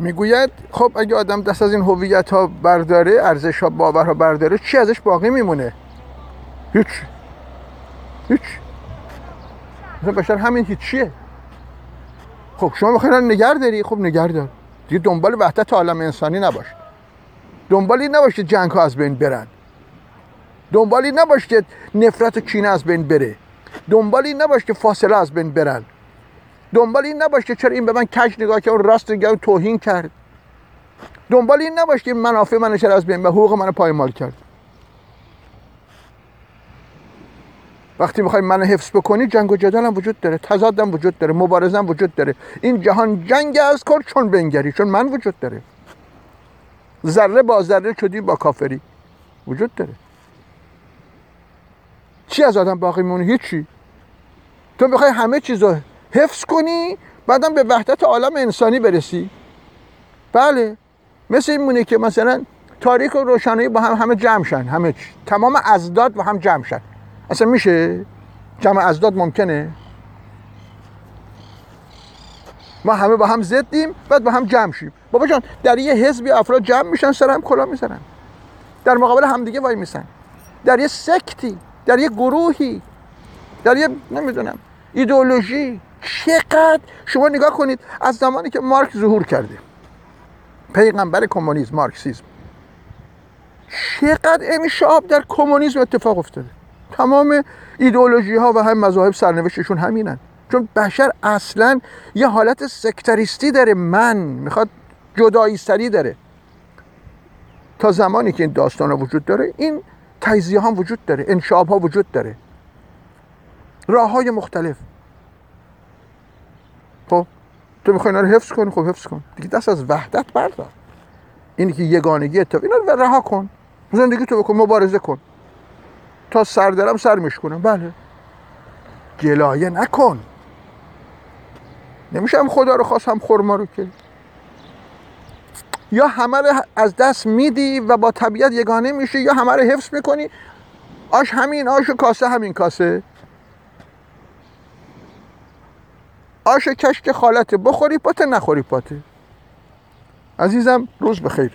می‌گوید خب اگه آدم دست از این هویت ها برداره ارزش ها باور برداره چی ازش باقی میمونه؟ هیچ. هیچ. مثلا بشر همین هیچیه. خب شما می‌خواین نگر داری؟ خب نگر دار. دیگه دنبال وحدت عالم انسانی نباش. دنبالی نباش که جنگ ها از بین برن. دنبالی نباش که نفرت و کینه از بین بره. دنبالی نباش که فاصله از بین برن. دنبال این نباش که چرا این به من کش نگاه کرد و راست نگاه توهین کرد. دنبال این نباش که منافع من چرا از بین و حقوق من پایمال کرد. وقتی می‌خوای منو حفظ بکنی جنگ و جدل هم وجود داره تضاد هم وجود داره مبارزه هم وجود داره. این جهان جنگ از کن چون بنگری چون من وجود داره. ذره با ذره شدی با کافری. وجود داره. چی از آدم باقی مونه؟ هیچی. تو می‌خوای همه چیز حفظ کنی بعدم به وحدت عالم انسانی برسی. بله. مثل این مونه که مثلا تاریک و روشنایی با هم همه جمع شن همه چی. تمام ازداد با هم جمع شن. اصلا میشه؟ جمع ازداد ممکنه؟ ما همه با هم زدیم بعد با هم جمع شیم. بابا جان در یه حزبی افراد جمع میشن سر هم کلا می‌زنن. در مقابل همدیگه وای میسن. در یه سکتی در یه گروهی در یه نمی‌دونم ایدئولوژی. چقدر شما نگاه کنید از زمانی که مارک ظهور کرده. پیغمبر کمونیسم مارکسیسم چقدر انشاب در کمونیسم اتفاق افتاده. تمام ایدئولوژی ها و هم مذاهب سرنوشتشون همینن. چون بشر اصلا یه حالت سکتریستی داره من می‌خواد جدایی سری داره. تا زمانی که این داستان ها وجود داره این تجزیه ها وجود داره انشاب ها وجود داره. راه های مختلف. خب تو می‌خوای اینا رو حفظ کنی؟ خب حفظ کن. دیگه دست از وحدت بردار. اینی که یگانگی اتفاق اینا رو رها کن. زندگی تو بکن مبارزه کن. تا سر دارم سر میشکنم بله. گلایه نکن. نمیشه هم خدا رو خواست هم خورما رو که. یا همه رو از دست میدی و با طبیعت یگانه میشه یا همه رو حفظ می‌کنی. آش همین آش و کاسه همین کاسه. آش کشک خالته بخوری پاته نخوری پاته. عزیزم روز بخیر.